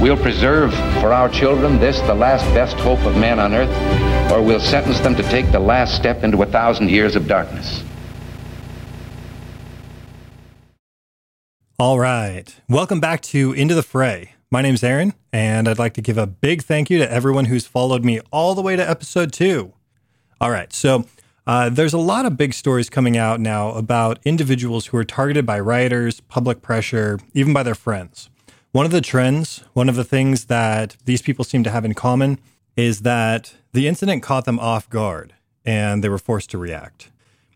We'll preserve for our children this, the last best hope of man on earth, or we'll sentence them to take the last step into a thousand years of darkness. All right. Welcome back to Into the Fray. My name's Aaron, and I'd like to give a big thank you to everyone who's followed me all the way to episode two. All right. So, uh, there's a lot of big stories coming out now about individuals who are targeted by rioters, public pressure, even by their friends. One of the trends, one of the things that these people seem to have in common is that the incident caught them off guard and they were forced to react.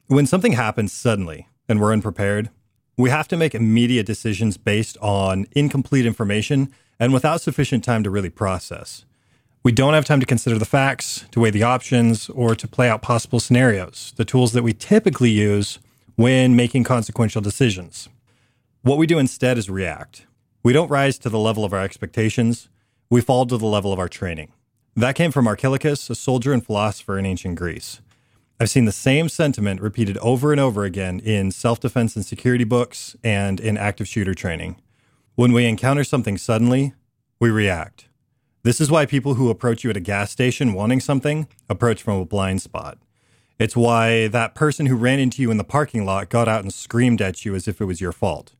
When something happens suddenly and we're unprepared, we have to make immediate decisions based on incomplete information and without sufficient time to really process. We don't have time to consider the facts, to weigh the options, or to play out possible scenarios, the tools that we typically use when making consequential decisions. What we do instead is react. We don't rise to the level of our expectations, we fall to the level of our training. That came from Archilochus, a soldier and philosopher in ancient Greece. I've seen the same sentiment repeated over and over again in self defense and security books and in active shooter training. When we encounter something suddenly, we react. This is why people who approach you at a gas station wanting something approach from a blind spot. It's why that person who ran into you in the parking lot got out and screamed at you as if it was your fault.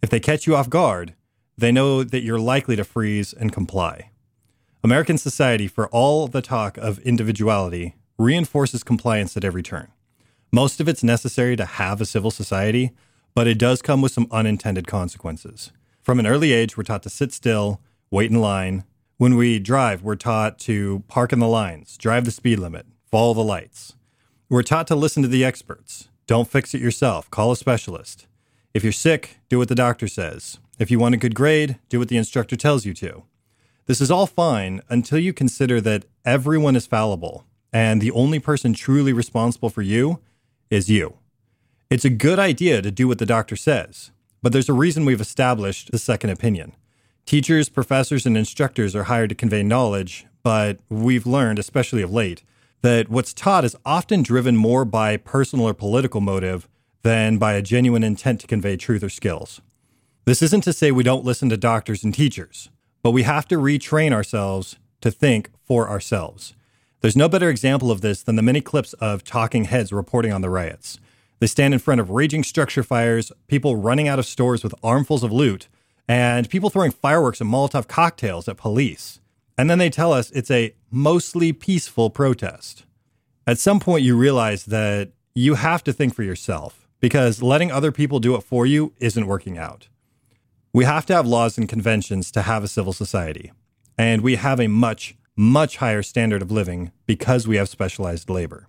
If they catch you off guard, they know that you're likely to freeze and comply. American society, for all the talk of individuality, reinforces compliance at every turn. Most of it's necessary to have a civil society, but it does come with some unintended consequences. From an early age, we're taught to sit still, wait in line. When we drive, we're taught to park in the lines, drive the speed limit, follow the lights. We're taught to listen to the experts. Don't fix it yourself, call a specialist. If you're sick, do what the doctor says. If you want a good grade, do what the instructor tells you to. This is all fine until you consider that everyone is fallible and the only person truly responsible for you is you. It's a good idea to do what the doctor says, but there's a reason we've established the second opinion. Teachers, professors, and instructors are hired to convey knowledge, but we've learned, especially of late, that what's taught is often driven more by personal or political motive than by a genuine intent to convey truth or skills. This isn't to say we don't listen to doctors and teachers, but we have to retrain ourselves to think for ourselves. There's no better example of this than the many clips of talking heads reporting on the riots. They stand in front of raging structure fires, people running out of stores with armfuls of loot, and people throwing fireworks and Molotov cocktails at police. And then they tell us it's a mostly peaceful protest. At some point, you realize that you have to think for yourself because letting other people do it for you isn't working out. We have to have laws and conventions to have a civil society, and we have a much, much higher standard of living because we have specialized labor.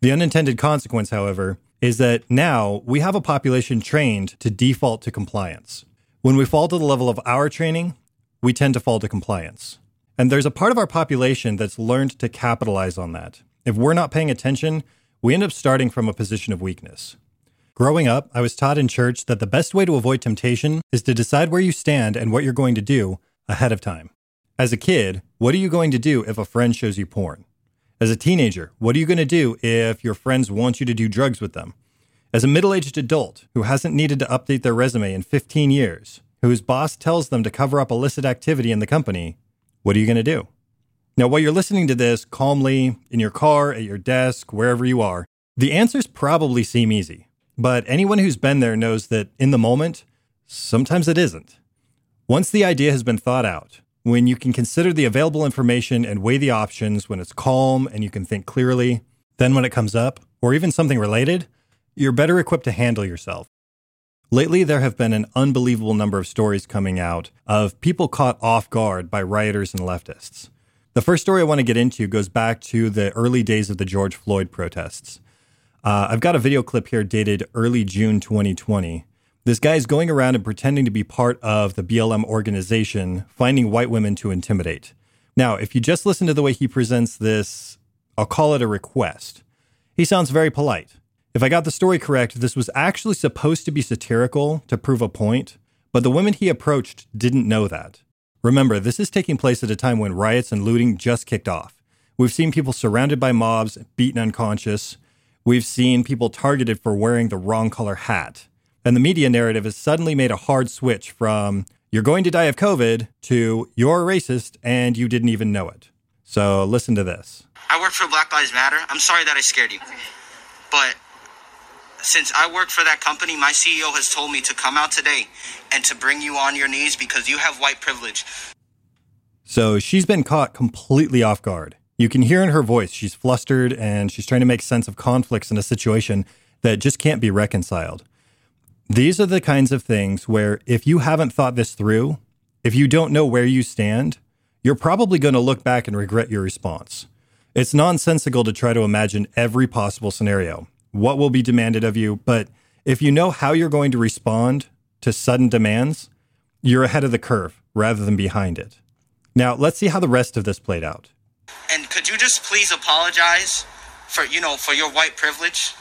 The unintended consequence, however, is that now we have a population trained to default to compliance. When we fall to the level of our training, we tend to fall to compliance. And there's a part of our population that's learned to capitalize on that. If we're not paying attention, we end up starting from a position of weakness. Growing up, I was taught in church that the best way to avoid temptation is to decide where you stand and what you're going to do ahead of time. As a kid, what are you going to do if a friend shows you porn? As a teenager, what are you going to do if your friends want you to do drugs with them? As a middle aged adult who hasn't needed to update their resume in 15 years, whose boss tells them to cover up illicit activity in the company, what are you going to do? Now, while you're listening to this calmly, in your car, at your desk, wherever you are, the answers probably seem easy. But anyone who's been there knows that in the moment, sometimes it isn't. Once the idea has been thought out, when you can consider the available information and weigh the options, when it's calm and you can think clearly, then when it comes up, or even something related, you're better equipped to handle yourself. Lately, there have been an unbelievable number of stories coming out of people caught off guard by rioters and leftists. The first story I want to get into goes back to the early days of the George Floyd protests. Uh, I've got a video clip here dated early June 2020 this guy is going around and pretending to be part of the BLM organization, finding white women to intimidate. Now, if you just listen to the way he presents this, I'll call it a request. He sounds very polite. If I got the story correct, this was actually supposed to be satirical to prove a point, but the women he approached didn't know that. Remember, this is taking place at a time when riots and looting just kicked off. We've seen people surrounded by mobs, beaten unconscious. We've seen people targeted for wearing the wrong color hat. And the media narrative has suddenly made a hard switch from you're going to die of COVID to you're a racist and you didn't even know it. So listen to this. I work for Black Lives Matter. I'm sorry that I scared you. But since I work for that company, my CEO has told me to come out today and to bring you on your knees because you have white privilege. So she's been caught completely off guard. You can hear in her voice she's flustered and she's trying to make sense of conflicts in a situation that just can't be reconciled. These are the kinds of things where if you haven't thought this through, if you don't know where you stand, you're probably going to look back and regret your response. It's nonsensical to try to imagine every possible scenario, what will be demanded of you, but if you know how you're going to respond to sudden demands, you're ahead of the curve rather than behind it. Now, let's see how the rest of this played out. And could you just please apologize for, you know, for your white privilege?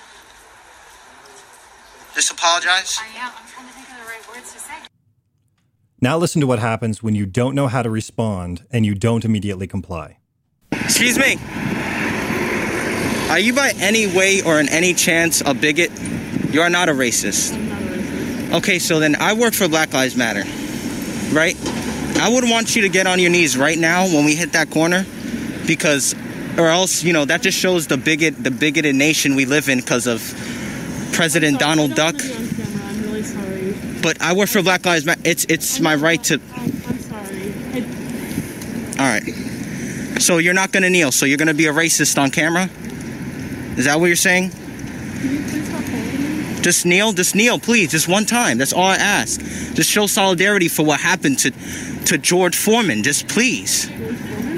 Just apologize? I am. I'm trying to think of the right words to say. Now, listen to what happens when you don't know how to respond and you don't immediately comply. Excuse me. Are you by any way or in any chance a bigot? You are not a racist. Not a racist. Okay, so then I work for Black Lives Matter, right? I would want you to get on your knees right now when we hit that corner, because, or else, you know, that just shows the bigot, the bigoted nation we live in because of President Donald Duck. I'm really sorry. But I work for Black Lives Matter. It's it's my right to. I'm, I'm sorry. I, All right. So you're not gonna kneel. So you're gonna be a racist on camera. Is that what you're saying? you please stop holding me? Just kneel, just kneel, please, just one time. That's all I ask. Just show solidarity for what happened to to George Foreman. Just please.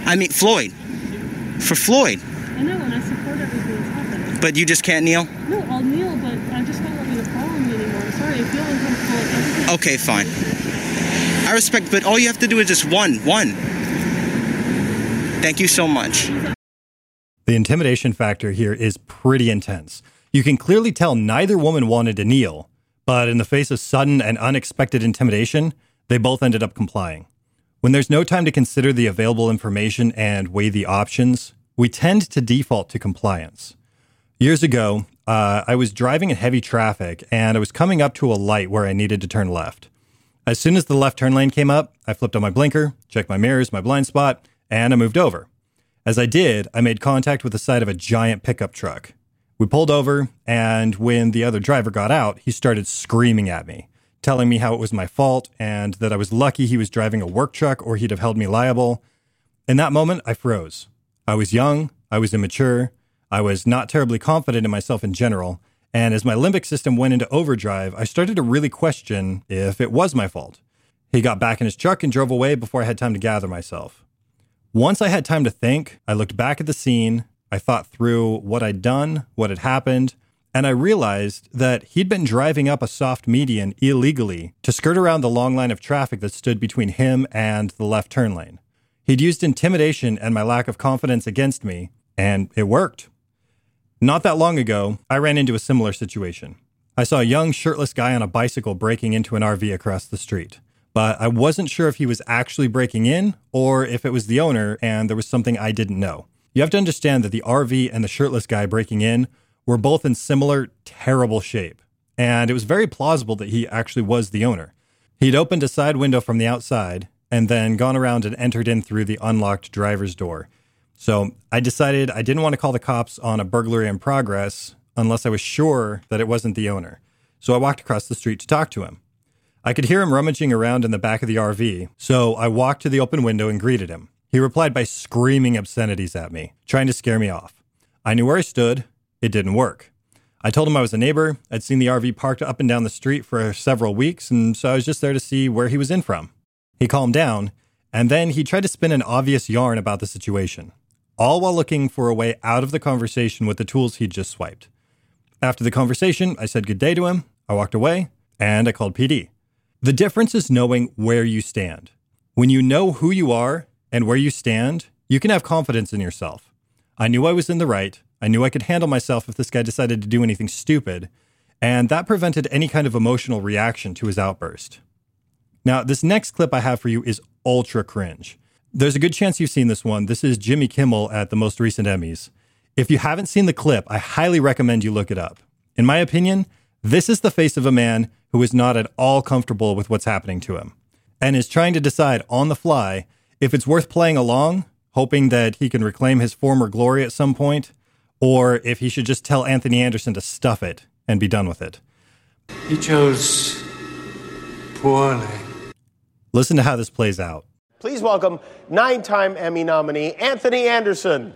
I mean Floyd. For Floyd. I know, and I support everything that's happening. But you just can't kneel? No, I'll kneel, but I just don't want you to follow me anymore. I'm sorry, I feel uncomfortable. Everything. Okay, fine. I respect, but all you have to do is just one, one. Thank you so much. The intimidation factor here is pretty intense. You can clearly tell neither woman wanted to kneel, but in the face of sudden and unexpected intimidation, they both ended up complying. When there's no time to consider the available information and weigh the options, we tend to default to compliance. Years ago, uh, I was driving in heavy traffic and I was coming up to a light where I needed to turn left. As soon as the left turn lane came up, I flipped on my blinker, checked my mirrors, my blind spot, and I moved over. As I did, I made contact with the side of a giant pickup truck. We pulled over, and when the other driver got out, he started screaming at me, telling me how it was my fault and that I was lucky he was driving a work truck or he'd have held me liable. In that moment, I froze. I was young, I was immature, I was not terribly confident in myself in general, and as my limbic system went into overdrive, I started to really question if it was my fault. He got back in his truck and drove away before I had time to gather myself. Once I had time to think, I looked back at the scene, I thought through what I'd done, what had happened, and I realized that he'd been driving up a soft median illegally to skirt around the long line of traffic that stood between him and the left turn lane. He'd used intimidation and my lack of confidence against me, and it worked. Not that long ago, I ran into a similar situation. I saw a young shirtless guy on a bicycle breaking into an RV across the street, but I wasn't sure if he was actually breaking in or if it was the owner and there was something I didn't know. You have to understand that the RV and the shirtless guy breaking in were both in similar terrible shape, and it was very plausible that he actually was the owner. He'd opened a side window from the outside and then gone around and entered in through the unlocked driver's door. So I decided I didn't want to call the cops on a burglary in progress unless I was sure that it wasn't the owner. So I walked across the street to talk to him. I could hear him rummaging around in the back of the RV, so I walked to the open window and greeted him. He replied by screaming obscenities at me, trying to scare me off. I knew where I stood. It didn't work. I told him I was a neighbor. I'd seen the RV parked up and down the street for several weeks, and so I was just there to see where he was in from. He calmed down, and then he tried to spin an obvious yarn about the situation, all while looking for a way out of the conversation with the tools he'd just swiped. After the conversation, I said good day to him, I walked away, and I called PD. The difference is knowing where you stand. When you know who you are and where you stand, you can have confidence in yourself. I knew I was in the right. I knew I could handle myself if this guy decided to do anything stupid, and that prevented any kind of emotional reaction to his outburst. Now, this next clip I have for you is ultra cringe. There's a good chance you've seen this one. This is Jimmy Kimmel at the most recent Emmys. If you haven't seen the clip, I highly recommend you look it up. In my opinion, this is the face of a man who is not at all comfortable with what's happening to him and is trying to decide on the fly if it's worth playing along, hoping that he can reclaim his former glory at some point, or if he should just tell Anthony Anderson to stuff it and be done with it. He chose poorly. Listen to how this plays out. Please welcome nine time Emmy nominee Anthony Anderson.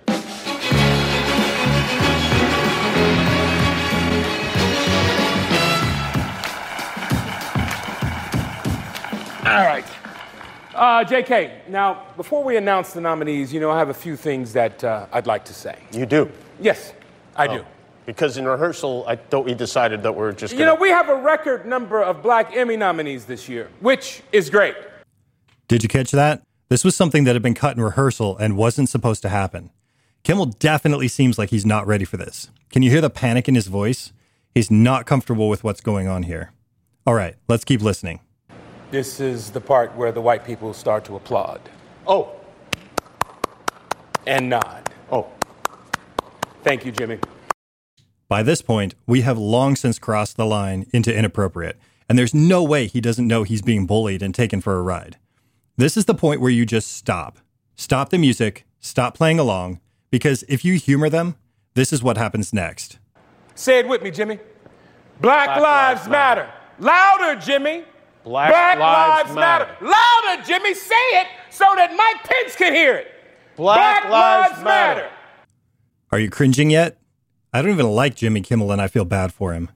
All right. Uh, JK, now, before we announce the nominees, you know, I have a few things that uh, I'd like to say. You do? Yes, I do. Because in rehearsal, I thought we decided that we're just You gonna. know, we have a record number of Black Emmy nominees this year, which is great. Did you catch that? This was something that had been cut in rehearsal and wasn't supposed to happen. Kimmel definitely seems like he's not ready for this. Can you hear the panic in his voice? He's not comfortable with what's going on here. All right, let's keep listening. This is the part where the white people start to applaud oh, and nod. oh. Thank you, Jimmy. By this point, we have long since crossed the line into inappropriate, and there's no way he doesn't know he's being bullied and taken for a ride. This is the point where you just stop. Stop the music, stop playing along, because if you humor them, this is what happens next. Say it with me, Jimmy. Black, Black Lives, Lives matter. Louder, Jimmy. Black, Lives, matter. Louder, Jimmy. Say it so that Mike Pence can hear it. Black, Lives, matter. Are you cringing yet? I don't even like Jimmy Kimmel and I feel bad for him.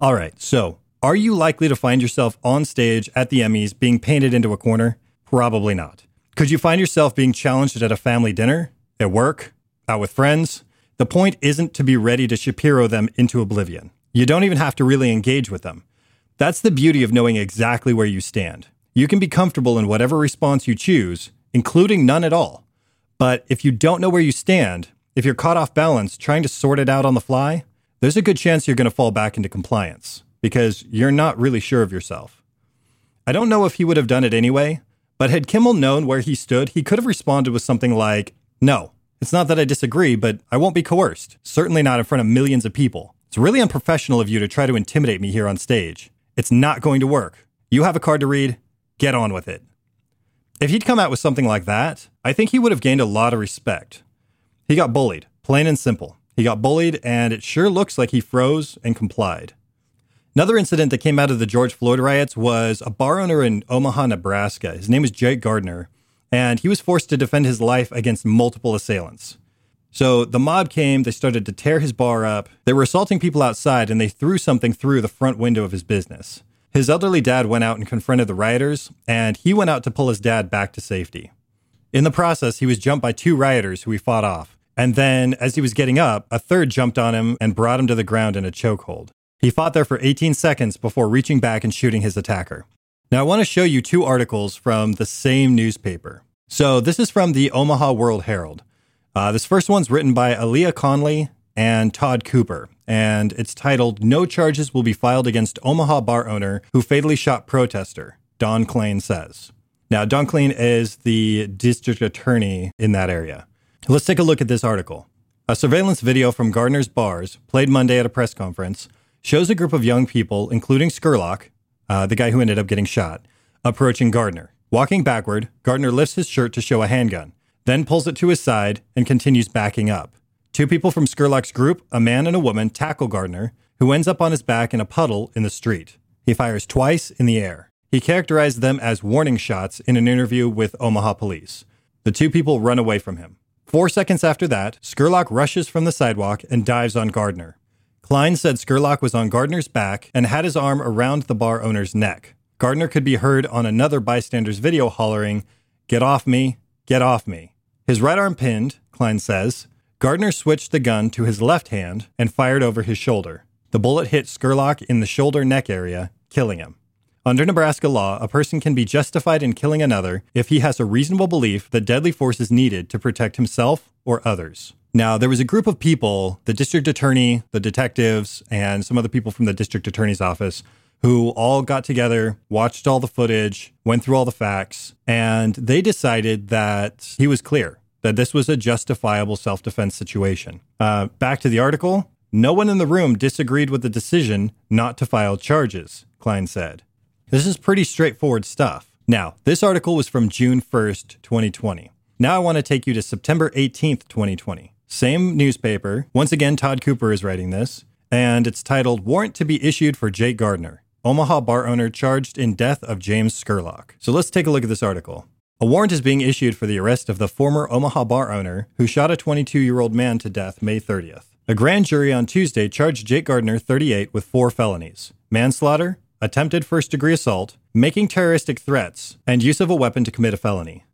All right, so are you likely to find yourself on stage at the Emmys being painted into a corner? Probably not. Could you find yourself being challenged at a family dinner, at work, out with friends? The point isn't to be ready to Shapiro them into oblivion. You don't even have to really engage with them. That's the beauty of knowing exactly where you stand. You can be comfortable in whatever response you choose, including none at all. But if you don't know where you stand, if you're caught off balance trying to sort it out on the fly, there's a good chance you're going to fall back into compliance because you're not really sure of yourself. I don't know if he would have done it anyway, but had Kimmel known where he stood, he could have responded with something like, No, it's not that I disagree, but I won't be coerced. Certainly not in front of millions of people. It's really unprofessional of you to try to intimidate me here on stage. It's not going to work. You have a card to read, get on with it. If he'd come out with something like that, I think he would have gained a lot of respect. He got bullied, plain and simple. He got bullied, and it sure looks like he froze and complied. Another incident that came out of the George Floyd riots was a bar owner in Omaha, Nebraska. His name was Jake Gardner, and he was forced to defend his life against multiple assailants. So the mob came, they started to tear his bar up. They were assaulting people outside, and they threw something through the front window of his business. His elderly dad went out and confronted the rioters, and he went out to pull his dad back to safety. In the process, he was jumped by two rioters who he fought off. And then, as he was getting up, a third jumped on him and brought him to the ground in a chokehold. He fought there for 18 seconds before reaching back and shooting his attacker. Now, I want to show you two articles from the same newspaper. So, this is from the Omaha World Herald. Uh, this first one's written by Alia Conley and Todd Cooper, and it's titled No Charges Will Be Filed Against Omaha Bar Owner Who Fatally Shot Protester, Don Kleine says. Now, Don Kleine is the district attorney in that area. Let's take a look at this article. A surveillance video from Gardner's Bars, played Monday at a press conference, shows a group of young people, including Scurlock, uh, the guy who ended up getting shot, approaching Gardner. Walking backward, Gardner lifts his shirt to show a handgun, then pulls it to his side and continues backing up. Two people from Scurlock's group, a man and a woman, tackle Gardner, who ends up on his back in a puddle in the street. He fires twice in the air. He characterized them as warning shots in an interview with Omaha police. The two people run away from him. Four seconds after that, Scurlock rushes from the sidewalk and dives on Gardner. Kleine said Scurlock was on Gardner's back and had his arm around the bar owner's neck. Gardner could be heard on another bystander's video hollering, Get off me, get off me. His right arm pinned, Kleine says. Gardner switched the gun to his left hand and fired over his shoulder. The bullet hit Scurlock in the shoulder neck area, killing him. Under Nebraska law, a person can be justified in killing another if he has a reasonable belief that deadly force is needed to protect himself or others. Now, there was a group of people, the district attorney, the detectives, and some other people from the district attorney's office, who all got together, watched all the footage, went through all the facts, and they decided that he was clear, that this was a justifiable self defense situation. Uh, back to the article. No one in the room disagreed with the decision not to file charges, Kleine said. This is pretty straightforward stuff. Now, this article was from June 1st, 2020. Now I want to take you to September 18th, 2020. Same newspaper. Once again, Todd Cooper is writing this, and it's titled Warrant to be Issued for Jake Gardner, Omaha bar owner charged in death of James Scurlock. So let's take a look at this article. A warrant is being issued for the arrest of the former Omaha bar owner who shot a 22 year old man to death May 30th. A grand jury on Tuesday charged Jake Gardner, 38, with four felonies manslaughter, attempted first degree assault, making terroristic threats, and use of a weapon to commit a felony.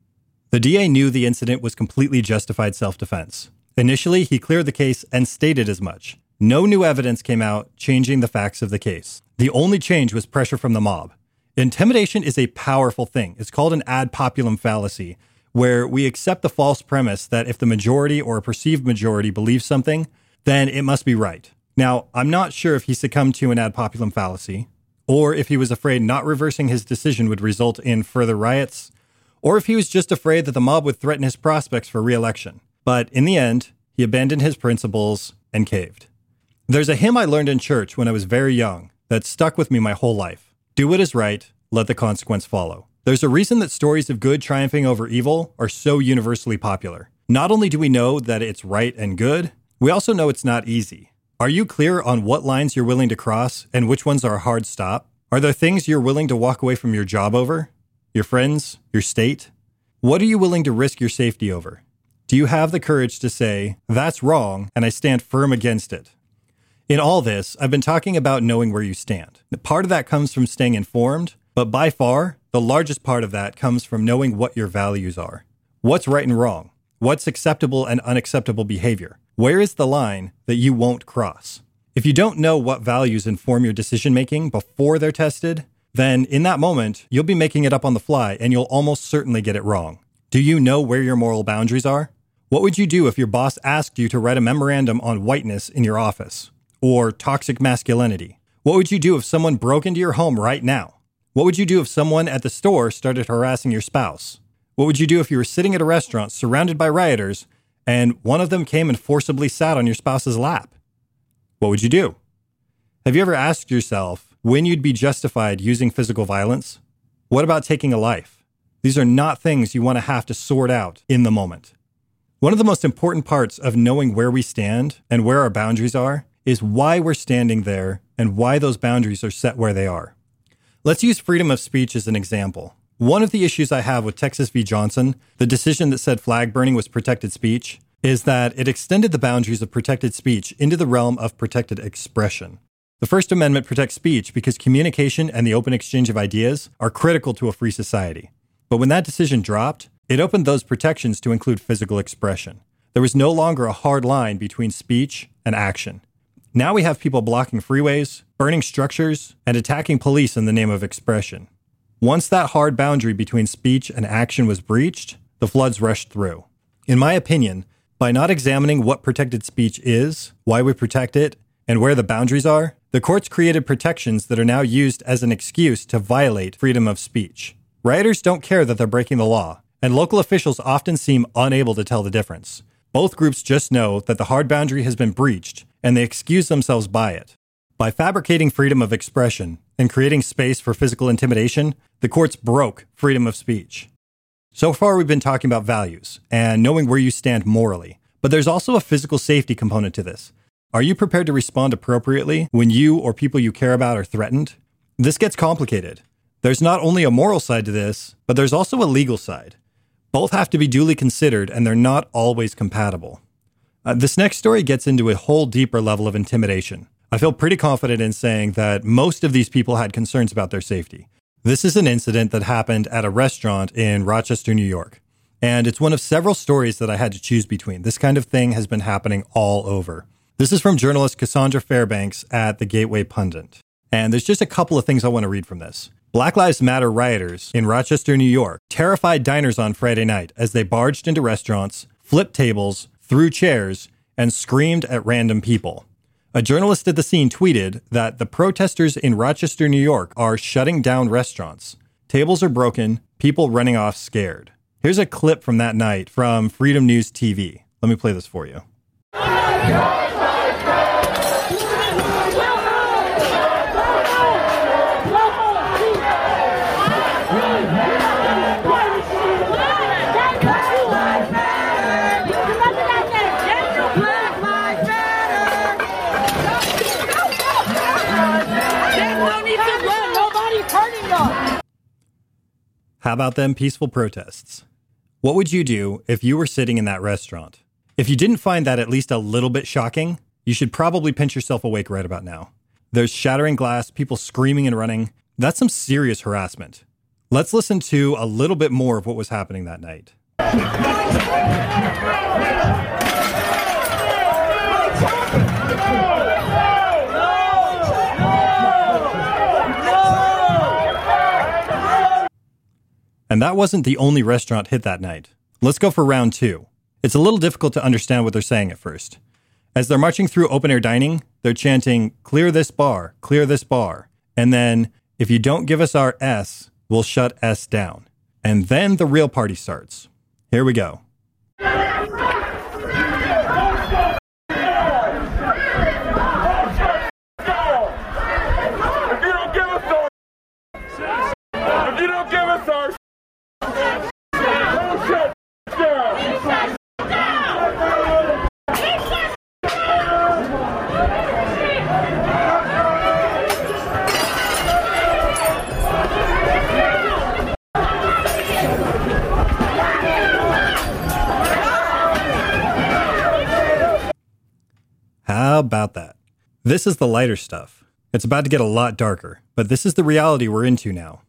The DA knew the incident was completely justified self defense. Initially, he cleared the case and stated as much. No new evidence came out changing the facts of the case. The only change was pressure from the mob. Intimidation is a powerful thing. It's called an ad populum fallacy, where we accept the false premise that if the majority or a perceived majority believes something, then it must be right. Now, I'm not sure if he succumbed to an ad populum fallacy or if he was afraid not reversing his decision would result in further riots, or if he was just afraid that the mob would threaten his prospects for reelection. But in the end, he abandoned his principles and caved. There's a hymn I learned in church when I was very young that stuck with me my whole life Do what is right, let the consequence follow. There's a reason that stories of good triumphing over evil are so universally popular. Not only do we know that it's right and good, we also know it's not easy. Are you clear on what lines you're willing to cross and which ones are a hard stop? Are there things you're willing to walk away from your job over? Your friends? Your state? What are you willing to risk your safety over? Do you have the courage to say, that's wrong, and I stand firm against it? In all this, I've been talking about knowing where you stand. Part of that comes from staying informed, but by far, the largest part of that comes from knowing what your values are. What's right and wrong? What's acceptable and unacceptable behavior? Where is the line that you won't cross? If you don't know what values inform your decision making before they're tested, then in that moment, you'll be making it up on the fly and you'll almost certainly get it wrong. Do you know where your moral boundaries are? What would you do if your boss asked you to write a memorandum on whiteness in your office? Or toxic masculinity? What would you do if someone broke into your home right now? What would you do if someone at the store started harassing your spouse? What would you do if you were sitting at a restaurant surrounded by rioters and one of them came and forcibly sat on your spouse's lap, what would you do? Have you ever asked yourself when you'd be justified using physical violence? What about taking a life? These are not things you want to have to sort out in the moment. One of the most important parts of knowing where we stand and where our boundaries are is why we're standing there and why those boundaries are set where they are. Let's use freedom of speech as an example. One of the issues I have with Texas v. Johnson, the decision that said flag burning was protected speech, is that it extended the boundaries of protected speech into the realm of protected expression. The First Amendment protects speech because communication and the open exchange of ideas are critical to a free society. But when that decision dropped, it opened those protections to include physical expression. There was no longer a hard line between speech and action. Now we have people blocking freeways, burning structures, and attacking police in the name of expression. Once that hard boundary between speech and action was breached, the floods rushed through. In my opinion, by not examining what protected speech is, why we protect it, and where the boundaries are, the courts created protections that are now used as an excuse to violate freedom of speech. Rioters don't care that they're breaking the law, and local officials often seem unable to tell the difference. Both groups just know that the hard boundary has been breached, and they excuse themselves by it. By fabricating freedom of expression and creating space for physical intimidation, the courts broke freedom of speech. So far, we've been talking about values and knowing where you stand morally, but there's also a physical safety component to this. Are you prepared to respond appropriately when you or people you care about are threatened? This gets complicated. There's not only a moral side to this, but there's also a legal side. Both have to be duly considered, and they're not always compatible. Uh, this next story gets into a whole deeper level of intimidation. I feel pretty confident in saying that most of these people had concerns about their safety. This is an incident that happened at a restaurant in Rochester, New York. And it's one of several stories that I had to choose between. This kind of thing has been happening all over. This is from journalist Cassandra Fairbanks at the Gateway Pundit. And there's just a couple of things I want to read from this. Black Lives Matter rioters in Rochester, New York terrified diners on Friday night as they barged into restaurants, flipped tables, threw chairs, and screamed at random people. A journalist at the scene tweeted that the protesters in Rochester, New York are shutting down restaurants. Tables are broken, people running off scared. Here's a clip from that night from Freedom News TV. Let me play this for you. How about them peaceful protests? What would you do if you were sitting in that restaurant? If you didn't find that at least a little bit shocking, you should probably pinch yourself awake right about now. There's shattering glass, people screaming and running. That's some serious harassment. Let's listen to a little bit more of what was happening that night. And that wasn't the only restaurant hit that night. Let's go for round two. It's a little difficult to understand what they're saying at first. As they're marching through open air dining, they're chanting, Clear this bar, clear this bar. And then, if you don't give us our S, we'll shut S down. And then the real party starts. Here we go. If you don't give us our if you don't give us our we'll shut down. How about that? This is the lighter stuff. It's about to get a lot darker, but this is the reality we're into now.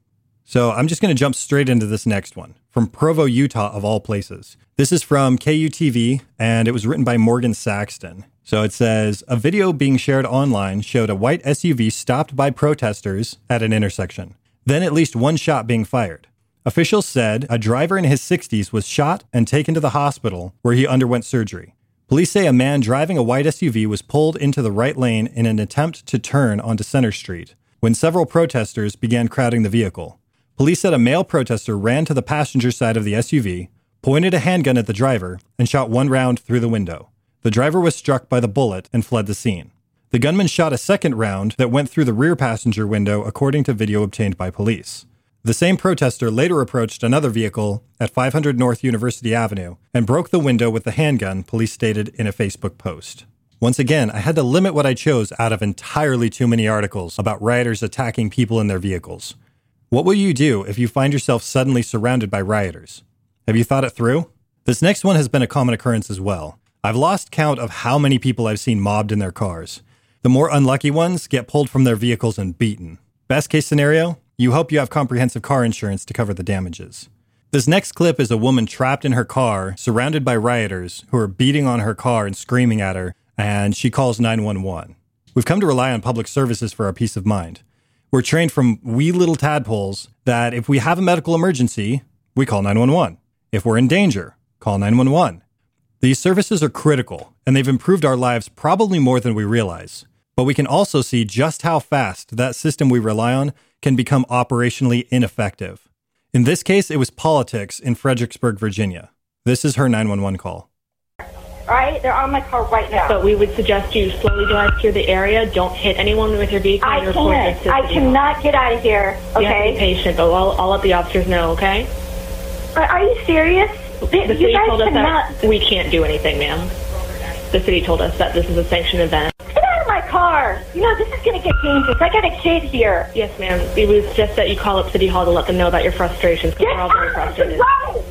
So I'm just going to jump straight into this next one from Provo, Utah, of all places. This is from KUTV, and it was written by Morgan Saxton. So it says A video being shared online showed a white SUV stopped by protesters at an intersection. Then at least one shot being fired. Officials said a driver in his 60s was shot and taken to the hospital where he underwent surgery. Police say a man driving a white SUV was pulled into the right lane in an attempt to turn onto Center Street when several protesters began crowding the vehicle. Police said a male protester ran to the passenger side of the SUV, pointed a handgun at the driver, and shot one round through the window. The driver was struck by the bullet and fled the scene. The gunman shot a second round that went through the rear passenger window, according to video obtained by police. The same protester later approached another vehicle at 500 North University Avenue and broke the window with the handgun, police stated in a Facebook post. Once again, I had to limit what I chose out of entirely too many articles about rioters attacking people in their vehicles. What will you do if you find yourself suddenly surrounded by rioters? Have you thought it through? This next one has been a common occurrence as well. I've lost count of how many people I've seen mobbed in their cars. The more unlucky ones get pulled from their vehicles and beaten. Best case scenario, you hope you have comprehensive car insurance to cover the damages. This next clip is a woman trapped in her car, surrounded by rioters who are beating on her car and screaming at her, and she calls 911. We've come to rely on public services for our peace of mind. We're trained from wee little tadpoles that if we have a medical emergency, we call 911. If we're in danger, call 911. These services are critical, and they've improved our lives probably more than we realize. But we can also see just how fast that system we rely on can become operationally ineffective. In this case, it was politics in Fredericksburg, Virginia. This is her 911 call. All right, they're on my car right now. But we would suggest you slowly drive through the area. Don't hit anyone with your vehicle. I and can't. this I cannot get out of here. You have to be patient, but I'll, I'll let the officers know, okay? Are are you serious? The you city guys told us cannot that we can't do anything, ma'am. The city told us that this is a sanctioned event. Get out of my car. You know this is going to get dangerous. I got a kid here. Yes, ma'am. It was just that you call up City Hall to let them know about your frustrations because Get we're all very out of the frustrated. way.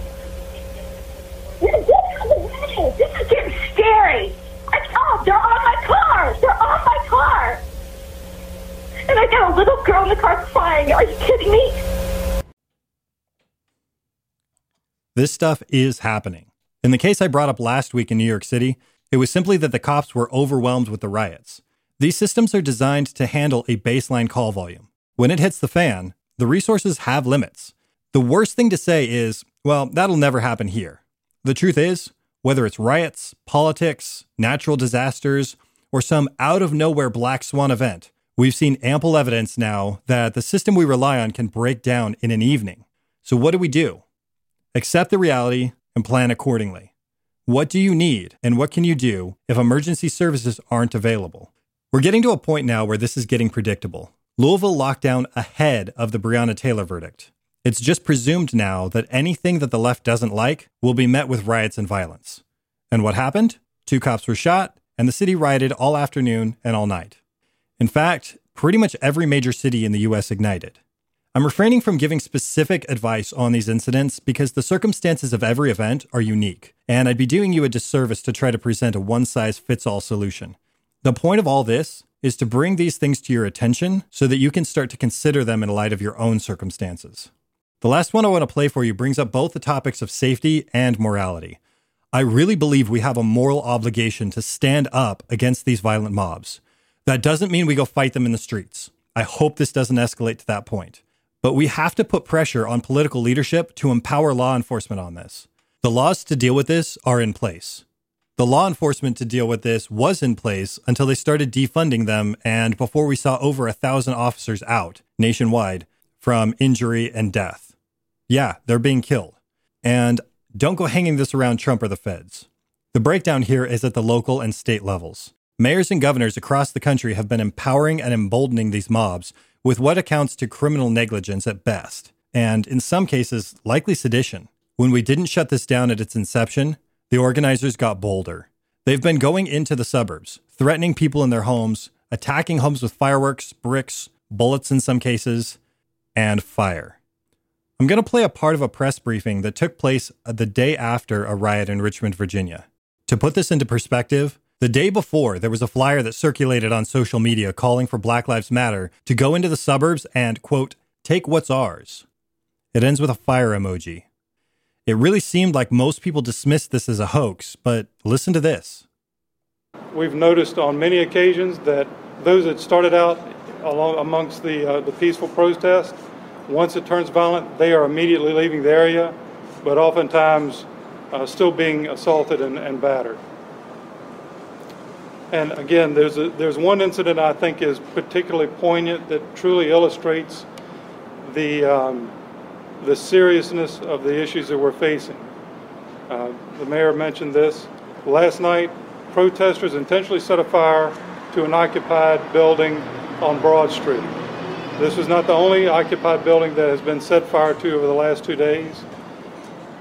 Get out of the way. This is getting scary. I, oh, they're on my car. They're on my car. And I got a little girl in the car crying. Are you kidding me? This stuff is happening. In the case I brought up last week in New York City, it was simply that the cops were overwhelmed with the riots. These systems are designed to handle a baseline call volume. When it hits the fan, The resources have limits. The worst thing to say is, well, that'll never happen here. The truth is, whether it's riots, politics, natural disasters, or some out of nowhere black swan event, we've seen ample evidence now that the system we rely on can break down in an evening. So, what do we do? Accept the reality and plan accordingly. What do you need and what can you do if emergency services aren't available? We're getting to a point now where this is getting predictable. Louisville locked down ahead of the Breonna Taylor verdict. It's just presumed now that anything that the left doesn't like will be met with riots and violence. And what happened? Two cops were shot, and the city rioted all afternoon and all night. In fact, pretty much every major city in the US ignited. I'm refraining from giving specific advice on these incidents because the circumstances of every event are unique, and I'd be doing you a disservice to try to present a one size fits all solution. The point of all this is to bring these things to your attention so that you can start to consider them in light of your own circumstances. The last one I want to play for you brings up both the topics of safety and morality. I really believe we have a moral obligation to stand up against these violent mobs. That doesn't mean we go fight them in the streets. I hope this doesn't escalate to that point. But we have to put pressure on political leadership to empower law enforcement on this. The laws to deal with this are in place. The law enforcement to deal with this was in place until they started defunding them and before we saw over a thousand officers out nationwide from injury and death. Yeah, they're being killed. And don't go hanging this around Trump or the feds. The breakdown here is at the local and state levels. Mayors and governors across the country have been empowering and emboldening these mobs with what accounts to criminal negligence at best, and in some cases, likely sedition. When we didn't shut this down at its inception, the organizers got bolder. They've been going into the suburbs, threatening people in their homes, attacking homes with fireworks, bricks, bullets in some cases, and fire. I'm going to play a part of a press briefing that took place uh, the day after a riot in Richmond, Virginia. To put this into perspective, the day before, there was a flyer that circulated on social media calling for Black Lives Matter to go into the suburbs and, quote, take what's ours. It ends with a fire emoji. It really seemed like most people dismissed this as a hoax, but listen to this. We've noticed on many occasions that those that started out along amongst the, uh, the peaceful protest, once it turns violent, they are immediately leaving the area, but oftentimes uh, still being assaulted and, and battered. And again, there's, a, there's one incident I think is particularly poignant that truly illustrates the, um, the seriousness of the issues that we're facing. Uh, the mayor mentioned this. Last night, protesters intentionally set a fire to an occupied building on Broad Street. This was not the only occupied building that has been set fire to over the last two days,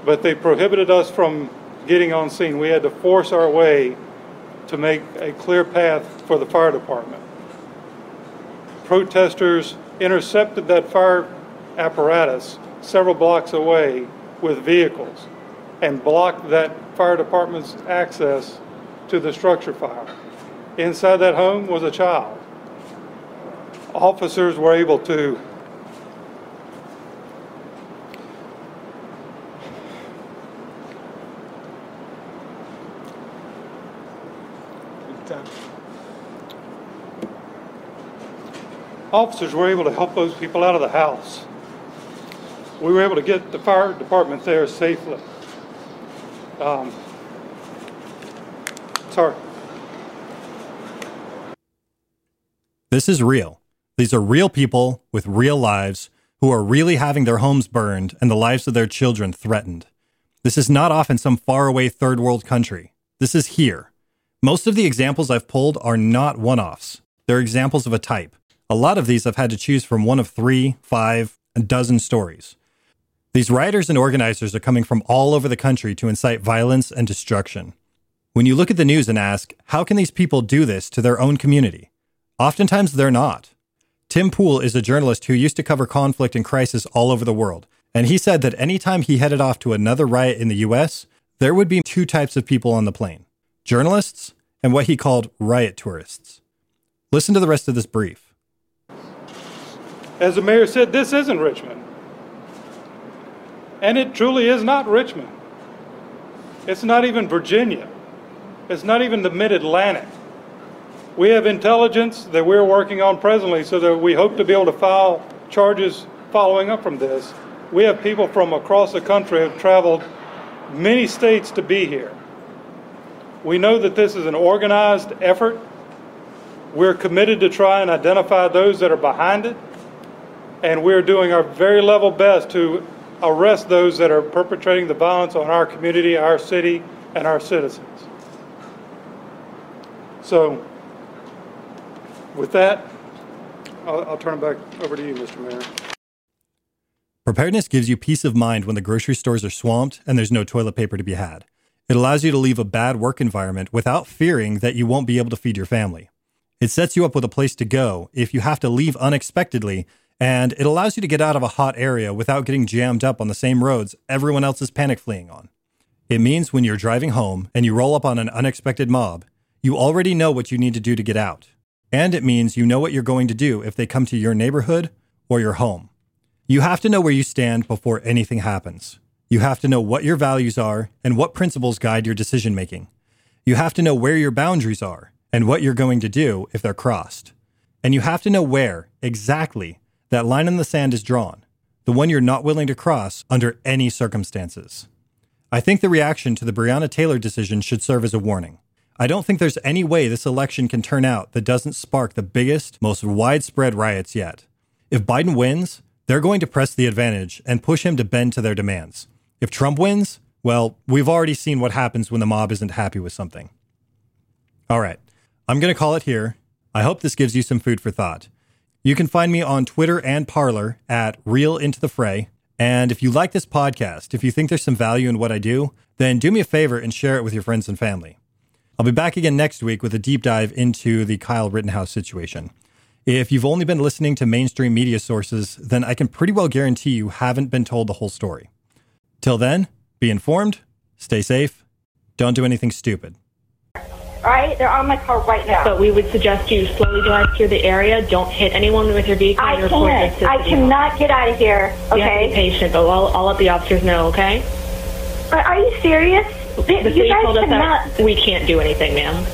but they prohibited us from getting on scene. We had to force our way to make a clear path for the fire department. Protesters intercepted that fire apparatus several blocks away with vehicles and blocked that fire department's access to the structure fire. Inside that home was a child. Officers were able to officers were able to help those people out of the house. We were able to get the fire department there safely. Um, sorry. This is real. These are real people with real lives who are really having their homes burned and the lives of their children threatened. This is not off in some faraway third world country. This is here. Most of the examples I've pulled are not one offs, they're examples of a type. A lot of these I've had to choose from one of three, five, a dozen stories. These rioters and organizers are coming from all over the country to incite violence and destruction. When you look at the news and ask, how can these people do this to their own community? Oftentimes they're not. Tim Pool is a journalist who used to cover conflict and crisis all over the world, and he said that anytime he headed off to another riot in the US, there would be two types of people on the plane journalists and what he called riot tourists. Listen to the rest of this brief. As the mayor said, this isn't Richmond. And it truly is not Richmond. It's not even Virginia. It's not even the mid Atlantic. We have intelligence that we're working on presently so that we hope to be able to file charges following up from this, we have people from across the country who have traveled many states to be here. We know that this is an organized effort. We're committed to try and identify those that are behind it, and we're doing our very level best to arrest those that are perpetrating the violence on our community, our city, and our citizens. So, with that, I'll, I'll turn it back over to you, Mr. Mayor. Preparedness gives you peace of mind when the grocery stores are swamped and there's no toilet paper to be had. It allows you to leave a bad work environment without fearing that you won't be able to feed your family. It sets you up with a place to go if you have to leave unexpectedly, and it allows you to get out of a hot area without getting jammed up on the same roads everyone else is panic fleeing on. It means when you're driving home and you roll up on an unexpected mob, you already know what you need to do to get out. And it means you know what you're going to do if they come to your neighborhood or your home. You have to know where you stand before anything happens. You have to know what your values are and what principles guide your decision making. You have to know where your boundaries are and what you're going to do if they're crossed. And you have to know where, exactly, that line in the sand is drawn, the one you're not willing to cross under any circumstances. I think the reaction to the Breonna Taylor decision should serve as a warning. I don't think there's any way this election can turn out that doesn't spark the biggest, most widespread riots yet. If Biden wins, they're going to press the advantage and push him to bend to their demands. If Trump wins, well, we've already seen what happens when the mob isn't happy with something. All right, I'm going to call it here. I hope this gives you some food for thought. You can find me on Twitter and Parler at Real Into the Fray. And if you like this podcast, if you think there's some value in what I do, then do me a favor and share it with your friends and family. I'll be back again next week with a deep dive into the Kyle Rittenhouse situation. If you've only been listening to mainstream media sources, then I can pretty well guarantee you haven't been told the whole story. Till then, be informed, stay safe, don't do anything stupid right? They're on my car right now. But we would suggest you slowly drive through the area. Don't hit anyone with your vehicle. I can't. I cannot get out of here. Okay. You have to be patient, but I'll, I'll let the officers know. Okay. Are, are you serious? The, you guys told us cannot. that we can't do anything, ma'am.